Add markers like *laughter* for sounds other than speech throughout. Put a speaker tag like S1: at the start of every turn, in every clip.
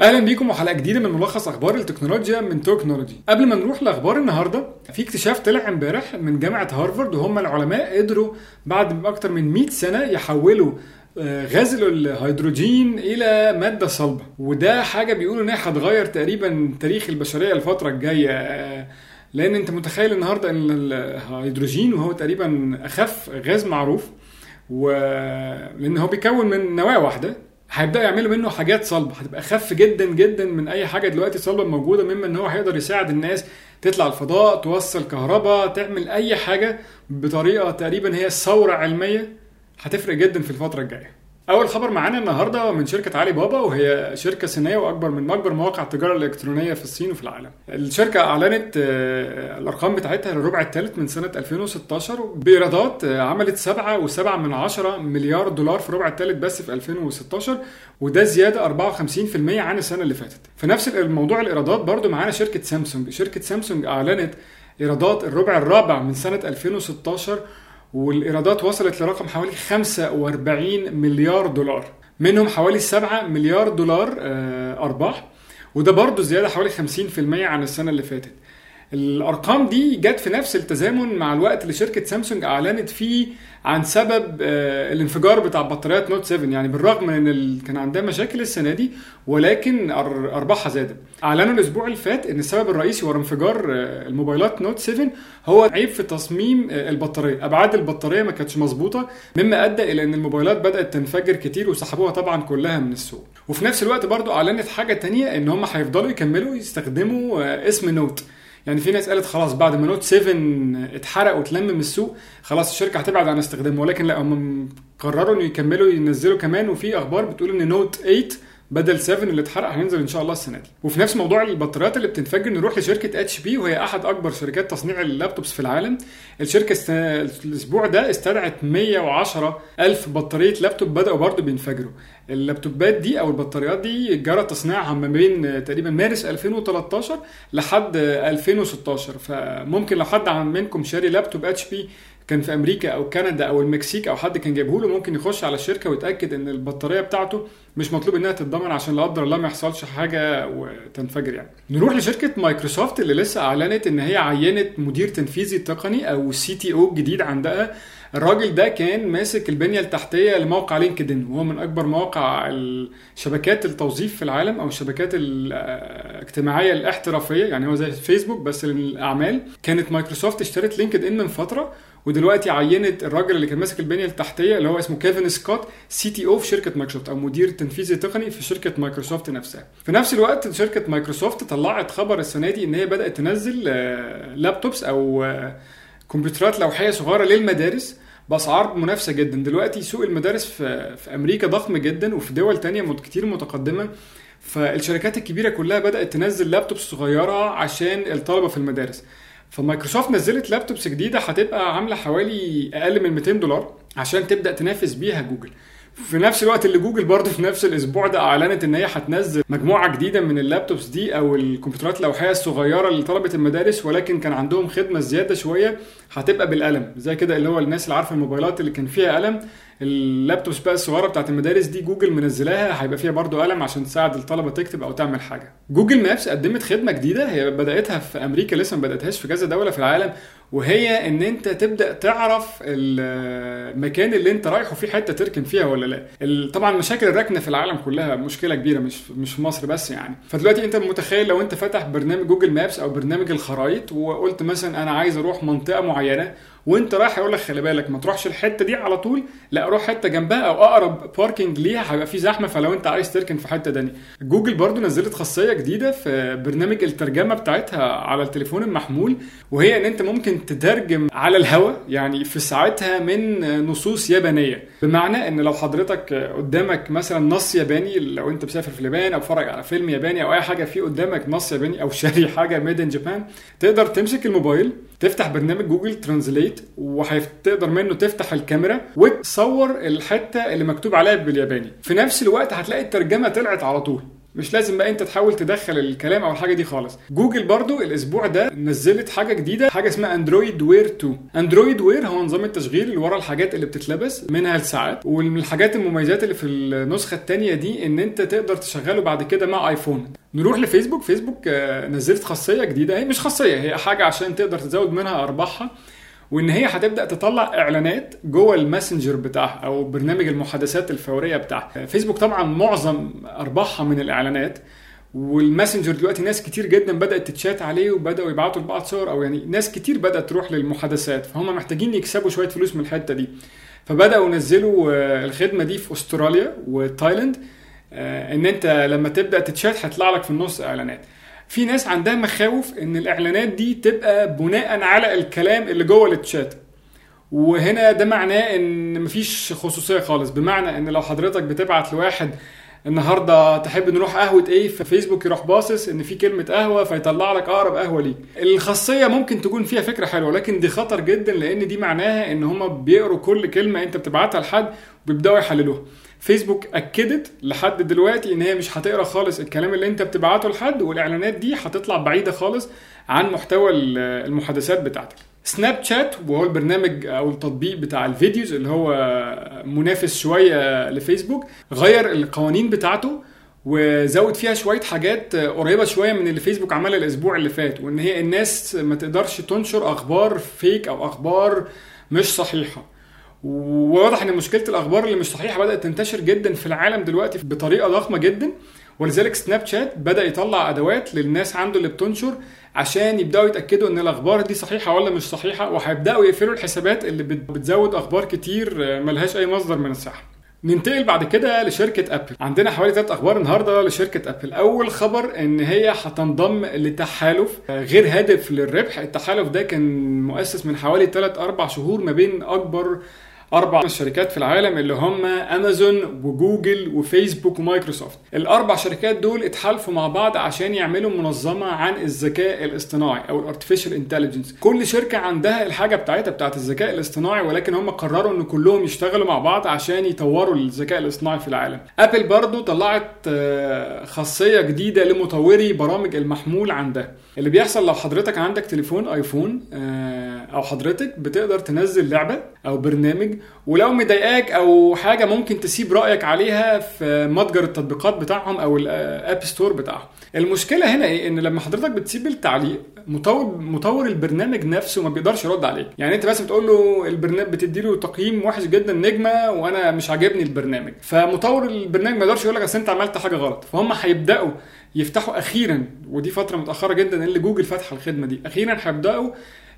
S1: أهلا بيكم وحلقة جديدة من ملخص أخبار التكنولوجيا من توكنولوجي قبل ما نروح لأخبار النهارده في اكتشاف طلع امبارح من جامعة هارفارد وهم العلماء قدروا بعد أكتر من 100 سنة يحولوا آه، غاز الهيدروجين إلى مادة صلبة. وده حاجة بيقولوا ان هي هتغير تقريبا تاريخ البشرية الفترة الجاية. آه، لأن أنت متخيل النهارده إن الهيدروجين وهو تقريبا أخف غاز معروف ولان هو بيكون من نواة واحدة. هيبدأوا يعملوا منه حاجات صلبة. هتبقى أخف جدا جدا من أي حاجة دلوقتي صلبة موجودة مما إن هو هيقدر يساعد الناس تطلع الفضاء توصل كهرباء تعمل أي حاجة بطريقة تقريبا هي ثورة علمية هتفرق جدا في الفترة الجاية. أول خبر معانا النهارده من شركة علي بابا وهي شركة صينية وأكبر من اكبر مواقع التجارة الإلكترونية في الصين وفي العالم. الشركة أعلنت آه، الأرقام بتاعتها للربع الثالث من سنة 2016 بإيرادات آه، عملت 7.7 من 10 مليار دولار في الربع الثالث بس في 2016 وده زيادة 54% عن السنة اللي فاتت. في نفس الموضوع الإيرادات برضو معانا شركة سامسونج. شركة سامسونج أعلنت إيرادات الربع الرابع من سنة 2016 والإيرادات وصلت لرقم حوالي 45 مليار دولار. منهم حوالي 7 مليار دولار آه، أرباح. وده برضه زيادة حوالي 50% عن السنة اللي فاتت. الأرقام دي جت في نفس التزامن مع الوقت اللي شركة سامسونج أعلنت فيه عن سبب آه، الانفجار بتاع بطاريات Note 7 يعني بالرغم من ان كان عندها مشاكل السنة دي ولكن أرباحها زادت. أعلنوا الأسبوع اللي فات إن السبب الرئيسي ورا انفجار آه، الموبايلات Note 7 هو عيب في تصميم آه، البطارية. أبعاد البطارية ما كانتش مظبوطة مما أدى إلى إن الموبايلات بدأت تنفجر كتير وسحبوها طبعا كلها من السوق. وفي نفس الوقت برضو أعلنت حاجة تانية إن هم هيفضلوا يكملوا يستخدموا اسم Note يعني في ناس قالت خلاص بعد ما Note 7 اتحرق واتلم من السوق خلاص الشركة هتبعد عن استخدامه. ولكن لا هم قرروا إنه يكملوا ينزلوا كمان وفي أخبار بتقول إن Note 8 بدل 7 اللي اتحرق هينزل إن شاء الله السنة دي. وفي نفس موضوع البطاريات اللي بتنفجر نروح لشركة HP وهي أحد أكبر شركات تصنيع ال laptops في العالم الشركة است... الأسبوع ده استدعت 110 ألف بطارية لابتوب بدأوا برضه بينفجروا. اللابتوبات دي أو البطاريات دي جرى تصنيعها ما بين تقريبا مارس 2013 لحد 2016 فممكن لو حد منكم شاري لابتوب HP كان في أمريكا أو كندا أو المكسيك أو حد كان جايبه له ممكن يخش على الشركة ويتأكد إن البطارية بتاعته مش مطلوب إنها تتضمن عشان لا قدر الله ما يحصلش حاجة وتنفجر يعني. نروح لشركة مايكروسوفت اللي لسه أعلنت إن هي عينت مدير تنفيذي تقني أو CTO جديد عندها الراجل ده كان ماسك البنية التحتية لموقع LinkedIn وهو من أكبر مواقع شبكات التوظيف في العالم أو الشبكات الاجتماعية الاحترافية يعني هو زي فيسبوك بس للأعمال. كانت مايكروسوفت اشترت LinkedIn من فترة ودلوقتي عينت الراجل اللي كان ماسك البنية التحتية اللي هو اسمه كيفن سكوت CTO في شركة مايكروسوفت أو مدير تنفيذي تقني في شركة مايكروسوفت نفسها. في نفس الوقت شركة مايكروسوفت طلعت خبر السنة دي إن هي بدأت تنزل laptops أو كمبيوترات لوحية صغيرة للمدارس. بأسعار منافسة جدا. دلوقتي سوق المدارس في, في أمريكا ضخم جدا وفي دول تانية كتير متقدمة. فالشركات الكبيرة كلها بدأت تنزل لابتوب صغيرة عشان الطلبة في المدارس. فمايكروسوفت نزلت laptops جديدة هتبقى عاملة حوالي أقل من 200 دولار عشان تبدأ تنافس بيها جوجل. في نفس الوقت اللي جوجل برضه في نفس الأسبوع ده أعلنت إن هي هتنزل مجموعة جديدة من ال laptops دي أو الكمبيوترات اللوحيه الصغيرة لطلبه المدارس ولكن كان عندهم خدمة زيادة شوية هتبقى بالقلم زي كده اللي هو الناس اللي عارفة الموبايلات اللي كان فيها قلم. ال laptops بقى الصغيرة بتاعت المدارس دي جوجل منزلاها هيبقى فيها برضو قلم عشان تساعد الطلبة تكتب أو تعمل حاجة. Google Maps قدمت خدمة جديدة هي بدأتها في أمريكا لسه ما بدأتهاش في كذا دولة في العالم وهي إن أنت تبدأ تعرف المكان اللي أنت رايحه في حتة تركن فيها ولا لا. طبعا مشاكل الركنه في العالم كلها مشكلة كبيرة مش مش في مصر بس يعني. فدلوقتي أنت متخيل لو أنت فاتح برنامج Google Maps أو برنامج الخرائط وقلت مثلا أنا عايز أروح منطقة معينة وانت رايح يقول لك خلي بالك ما تروحش الحتة دي على طول لا روح حتة جنبها أو أقرب parking ليها هيبقى في زحمة فلو أنت عايز تركن في حتة تانية. جوجل برضو نزلت خاصية جديدة في برنامج الترجمة بتاعتها على التليفون المحمول وهي إن أنت ممكن تترجم على الهواء يعني في ساعتها من نصوص يابانية. بمعنى إن لو حضرتك قدامك مثلا نص ياباني لو أنت مسافر في اليابان أو بتتفرج على فيلم ياباني أو أي حاجة في قدامك نص ياباني أو شاري حاجة made in Japan تقدر تمسك الموبايل تفتح برنامج Google Translate وهتقدر منه تفتح الكاميرا وتصور الحتة اللي مكتوب عليها بالياباني. في نفس الوقت هتلاقي الترجمة طلعت على طول. مش لازم بقى انت تحاول تدخل الكلام أو الحاجة دي خالص. جوجل برضو الأسبوع ده نزلت حاجة جديدة حاجة اسمها Android Wear 2 Android Wear هو نظام التشغيل اللي ورا الحاجات اللي بتتلبس منها الساعات. ومن الحاجات المميزات اللي في النسخة الثانية دي ان انت تقدر تشغله بعد كده مع ايفون نروح لفيسبوك. فيسبوك آه، نزلت خاصية جديدة. هي مش خاصية هي حاجة عشان تقدر تزود منها أرباحها. وإن هي هتبدأ تطلع إعلانات جوه ال Messenger بتاعها أو برنامج المحادثات الفورية بتاعها. فيسبوك طبعا معظم أرباحها من الإعلانات وال Messenger دلوقتي ناس كتير جدا بدأت تتشات عليه وبدأوا يبعتوا لبعض صور أو يعني ناس كتير بدأت تروح للمحادثات فهم محتاجين يكسبوا شوية فلوس من الحتة دي. فبدأوا ينزلوا آه، الخدمة دي في أستراليا وتايلاند. آه، إن أنت لما تبدأ تتشات هيطلع لك في النص إعلانات. في ناس عندها مخاوف إن الإعلانات دي تبقى بناء على الكلام اللي جوه التشات. وهنا ده معناه إن مفيش خصوصية خالص. بمعنى إن لو حضرتك بتبعت لواحد النهارده تحب نروح قهوة إيه ففيسبوك يروح باصص إن في كلمة قهوة فيطلع لك أقرب قهوة ليك. الخاصية ممكن تكون فيها فكرة حلوة لكن دي خطر جدا لأن دي معناها إن هم بيقروا كل كلمة أنت بتبعتها لحد وبيبدأوا يحللوها. فيسبوك أكدت لحد دلوقتي إن هي مش هتقرأ خالص الكلام اللي أنت بتبعته لحد والإعلانات دي هتطلع بعيدة خالص عن محتوى المحادثات بتاعتك. سناب شات وهو البرنامج أو التطبيق بتاع الفيديوز اللي هو منافس شوية لفيسبوك غير القوانين بتاعته وزود فيها شوية حاجات قريبة شوية من اللي فيسبوك عملها الأسبوع اللي فات وإن هي الناس ما تقدرش تنشر أخبار فيك أو أخبار مش صحيحة. وواضح إن مشكلة الأخبار اللي مش صحيحة بدأت تنتشر جدا في العالم دلوقتي بطريقة ضخمة جدا. ولذلك سناب شات بدأ يطلع أدوات للناس عنده اللي بتنشر عشان يبدأوا يتأكدوا إن الأخبار دي صحيحة ولا مش صحيحة وهيبدأوا يقفلوا الحسابات اللي بتزود أخبار كتير ملهاش أي مصدر من الصحه ننتقل بعد كده لشركة أبل عندنا حوالي ثلاث أخبار النهاردة لشركة أبل أول خبر إن هي هتنضم لتحالف غير هادف للربح. التحالف ده كان مؤسس من حوالي 3 4 شهور ما بين أكبر أربع شركات في العالم اللي هم امازون وجوجل وفيسبوك ومايكروسوفت. الأربع شركات دول اتحالفوا مع بعض عشان يعملوا منظمة عن الذكاء الاصطناعي أو ال artificial intelligence كل شركة عندها الحاجة بتاعتها بتاعت الذكاء الاصطناعي ولكن هم قرروا إن كلهم يشتغلوا مع بعض عشان يطوروا الذكاء الاصطناعي في العالم. ابل برضو طلعت آه، خاصية جديدة لمطوري برامج المحمول عندها. اللي بيحصل لو حضرتك عندك تليفون آيفون آه، أو حضرتك بتقدر تنزل لعبة أو برنامج ولو مضايقاك أو حاجة ممكن تسيب رأيك عليها في متجر التطبيقات بتاعهم أو ال App Store بتاعهم. المشكلة هنا إيه؟ إن لما حضرتك بتسيب التعليق مطور مطور البرنامج نفسه ما بيقدرش يرد عليك يعني انت بس بتقول له البرنامج بتدي له تقييم وحش جدا نجمة وأنا مش عاجبني البرنامج. فمطور البرنامج ما يقدرش يقول لك أصل أنت عملت حاجة غلط. فهم هيبدأوا يفتحوا أخيرا ودي فترة متأخرة جدا اللي جوجل فاتحه الخدمة دي. أخيرا هيبدأوا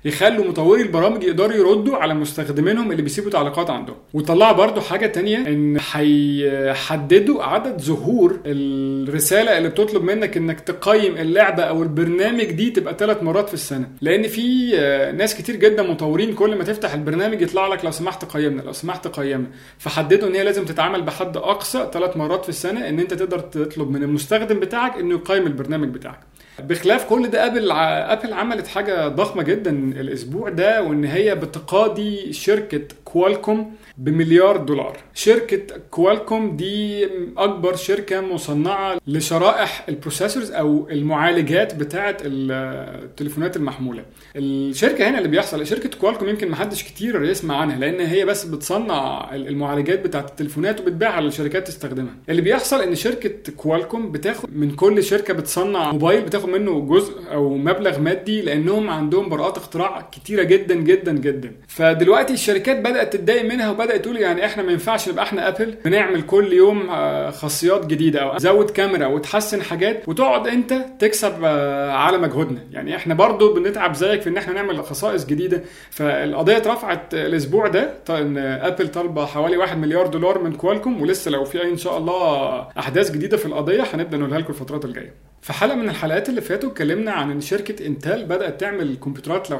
S1: يخلوا مطوري البرامج يقدروا يردوا على مستخدمينهم اللي بيسيبوا تعليقات عندهم وطلعوا برضو حاجة تانية إن هيحددوا عدد ظهور الرسالة اللي بتطلب منك إنك تقيم اللعبة أو البرنامج دي تبقى ثلاث مرات في السنة. لأن في آه، ناس كتير جدا مطورين كل ما تفتح البرنامج يطلع لك لو سمحت قيمنا لو سمحت قيمنا. فحددوا إن هي لازم تتعامل بحد أقصى ثلاث مرات في السنة إن أنت تقدر تطلب من المستخدم بتاعك إنه يقيم البرنامج بتاعك. بخلاف كل ده أبل أبل عملت حاجة ضخمة جدا الأسبوع ده وإن هي بتقاضي شركة كوالكوم بمليار دولار. شركة كوالكوم دي أكبر شركة مصنعة لشرائح ال processors أو المعالجات بتاعة التليفونات المحمولة. الشركة هنا اللي بيحصل شركة كوالكوم يمكن محدش كتير يسمع عنها لأن هي بس بتصنع المعالجات بتاعة التليفونات وبتبيعها للشركات تستخدمها. اللي بيحصل إن شركة كوالكوم بتاخد من كل شركة بتصنع موبايل بتاخد منه جزء أو مبلغ مادي لأنهم عندهم براءات اختراع كتيرة جدا جدا جدا. فدلوقتي الشركات بدأت تتضايق منها وبدأت تقول يعني إحنا ما ينفعش نبقى إحنا ابل بنعمل كل يوم آه، خاصيات جديدة أو زود كاميرا وتحسن حاجات وتقعد أنت تكسب آه، على مجهودنا. يعني إحنا برضو بنتعب زيك في إن إحنا نعمل خصائص جديدة. فالقضية اترفعت الأسبوع ده إن ابل طالبة حوالي 1 مليار دولار من كوالكوم ولسه لو في إن شاء الله أحداث جديدة في القضية هنبدأ نقولها لكم الفترات الجاية. في حلقة من الحلقات اللي فاتوا اتكلمنا عن إن شركة انتل بدأت تعمل كمبيوترات لو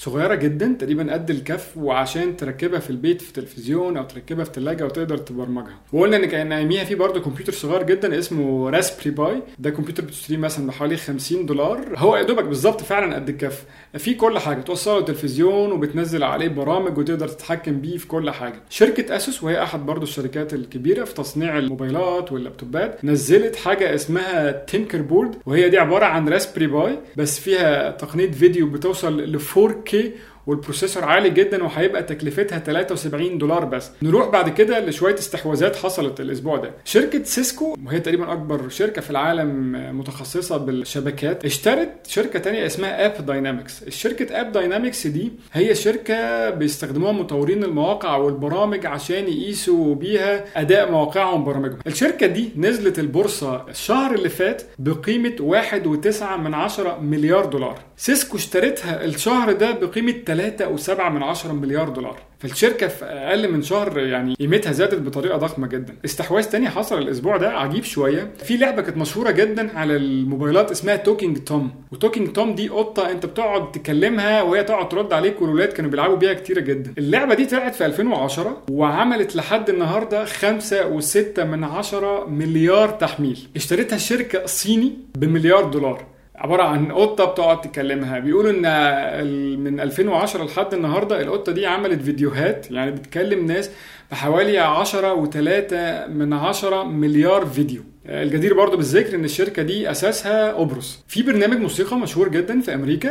S1: صغيرة جدا تقريبا قد الكف وعشان تركبها في البيت في تلفزيون أو تركبها في ثلاجه وتقدر تبرمجها. وقلنا إن كان اياميها في برضه كمبيوتر صغير جدا اسمه Raspberry Pi ده كمبيوتر بتشتريه مثلا بحوالي 50 دولار. هو يا دوبك بالظبط فعلا قد الكف. في كل حاجة توصله تلفزيون وبتنزل عليه برامج وتقدر تتحكم بيه في كل حاجة. شركة اسوس وهي أحد برضه الشركات الكبيرة في تصنيع الموبايلات واللابتوبات نزلت حاجة اسمها Tinker Board وهي دي عبارة عن Raspberry Pi بس فيها تقنية فيديو بتوصل ل 4K marqué وال processor عالي جدا وهيبقى تكلفتها 73 دولار بس. نروح بعد كده لشوية استحواذات حصلت الأسبوع ده. شركة سيسكو وهي تقريبا أكبر شركة في العالم متخصصة بالشبكات اشترت شركة تانية اسمها AppDynamics الشركة AppDynamics دي هي شركة بيستخدموها مطورين المواقع والبرامج عشان يقيسوا بيها أداء مواقعهم وبرامجهم. الشركة دي نزلت البورصة الشهر اللي فات بقيمة 1.9 من 10 مليار دولار. Cisco اشترتها الشهر ده بقيمة 3.7 من 10 مليار دولار. فالشركة في أقل من شهر يعني قيمتها زادت بطريقة ضخمة جدا. استحواذ تاني حصل الأسبوع ده عجيب شوية. في لعبة كانت مشهورة جدا على الموبايلات اسمها Talking Tom و Talking Tom دي قطة أنت بتقعد تكلمها وهي تقعد ترد عليك والولاد كانوا بيلعبوا بيها كتير جدا. اللعبة دي طلعت في 2010 وعملت لحد النهارده 5.6 من 10 مليار تحميل. اشترتها شركة صيني بمليار دولار. عبارة عن قطة بتقعد تكلمها بيقولوا إن من 2010 لحد النهارده القطة دي عملت فيديوهات يعني بتكلم ناس بحوالي 10 و3 من 10 مليار فيديو. الجدير برضه بالذكر إن الشركة دي أساسها قبرص في برنامج موسيقى مشهور جدا في أمريكا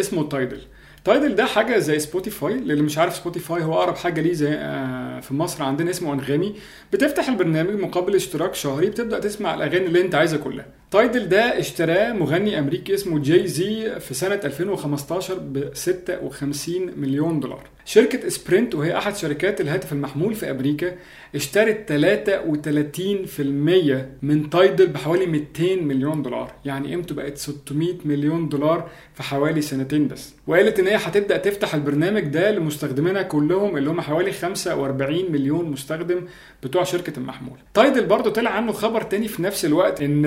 S1: اسمه Tidal. Tidal ده حاجة زي Spotify للي مش عارف Spotify هو أقرب حاجة ليه زي في مصر عندنا اسمه أنغامي. بتفتح البرنامج مقابل اشتراك شهري بتبدأ تسمع الأغاني اللي أنت عايزها كلها. Tidal ده اشتراه مغني أمريكي اسمه Jay Z في سنة 2015 ب 56 مليون دولار. شركة Sprint وهي أحد شركات الهاتف المحمول في أمريكا اشترت 33% من Tidal بحوالي 200 مليون دولار. يعني قيمته بقت 600 مليون دولار في حوالي سنتين بس. وقالت إن هي هتبدأ تفتح البرنامج ده لمستخدمينها كلهم اللي هم حوالي 45 مليون مستخدم بتوع شركة المحمول. تايدل برضو طلع عنه خبر تاني في نفس الوقت إن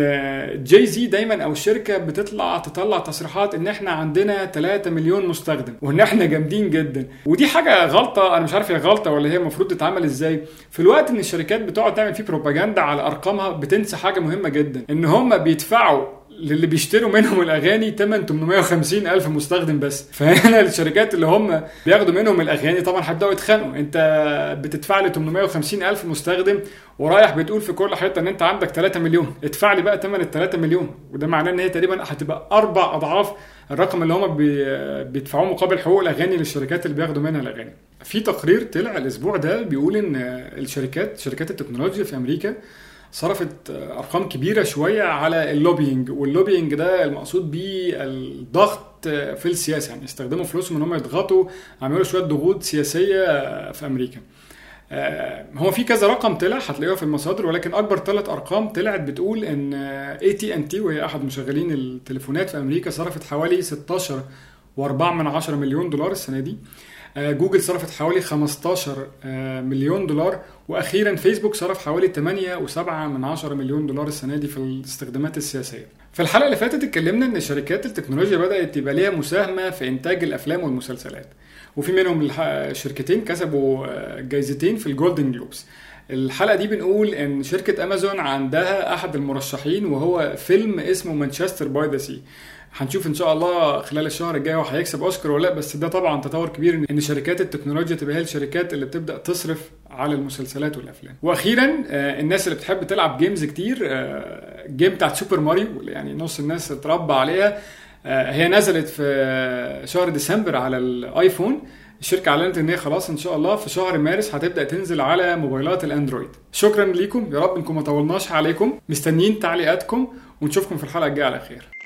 S1: جاي زي دايما أو الشركة بتطلع تطلع تصريحات إن إحنا عندنا 3 مليون مستخدم وإن إحنا جامدين جدا. ودي حاجة غلطة أنا مش عارف هي غلطة ولا هي المفروض تتعمل إزاي. في الوقت إن الشركات بتقعد تعمل فيه بروباجندا على أرقامها بتنسى حاجة مهمة جدا إن هم بيدفعوا للي بيشتروا منهم الأغاني 8 850 ألف مستخدم بس. فهنا *laughs* الشركات اللي هم بياخدوا منهم الأغاني طبعا هيبداوا يتخانقوا. انت بتدفع لي 850 ألف مستخدم ورايح بتقول في كل حتة إن انت عندك 3 مليون. ادفع لي بقى ثمن ال 3 مليون. وده معناه إن هي تقريبا هتبقى أربع أضعاف الرقم اللي هم بيدفعوه مقابل حقوق الأغاني للشركات اللي بياخدوا منها الأغاني. في تقرير طلع الأسبوع ده بيقول إن الشركات شركات التكنولوجيا في أمريكا صرفت أرقام كبيرة شوية على ال lobbying وال lobbying ده المقصود بيه الضغط في السياسة يعني يستخدموا فلوسهم ان هم يضغطوا عملوا شوية ضغوط سياسية في أمريكا. هو في كذا رقم طلع هتلاقوها في المصادر ولكن أكبر ثلاث أرقام طلعت بتقول إن اي تي ان تي وهي أحد مشغلين التليفونات في أمريكا صرفت حوالي 16 و4 من 10 مليون دولار السنة دي. جوجل صرفت حوالي 15 مليون دولار وأخيرا فيسبوك صرف حوالي 8 و7 من 10 مليون دولار السنة دي في الاستخدامات السياسية. في الحلقة اللي فاتت اتكلمنا إن شركات التكنولوجيا بدأت يبقى ليها مساهمة في إنتاج الأفلام والمسلسلات. وفي منهم شركتين كسبوا جايزتين في ال Golden Globes. الحلقة دي بنقول إن شركة أمازون عندها أحد المرشحين وهو فيلم اسمه Manchester by the Sea. هنشوف إن شاء الله خلال الشهر الجاي هو هيكسب أوسكار ولا لأ بس ده طبعا تطور كبير ان شركات التكنولوجيا تبقى هي الشركات اللي بتبدأ تصرف على المسلسلات والأفلام. وأخيرا الناس اللي بتحب تلعب games كتير game بتاعت Super Mario يعني نص الناس اتربى عليها. هي نزلت في شهر ديسمبر على الآيفون. الشركة أعلنت إن هي خلاص إن شاء الله في شهر مارس هتبدأ تنزل على موبايلات الأندرويد. شكرا ليكم يا رب إنكم ما طولناش عليكم. مستنيين تعليقاتكم ونشوفكم في الحلقة الجاية على خير.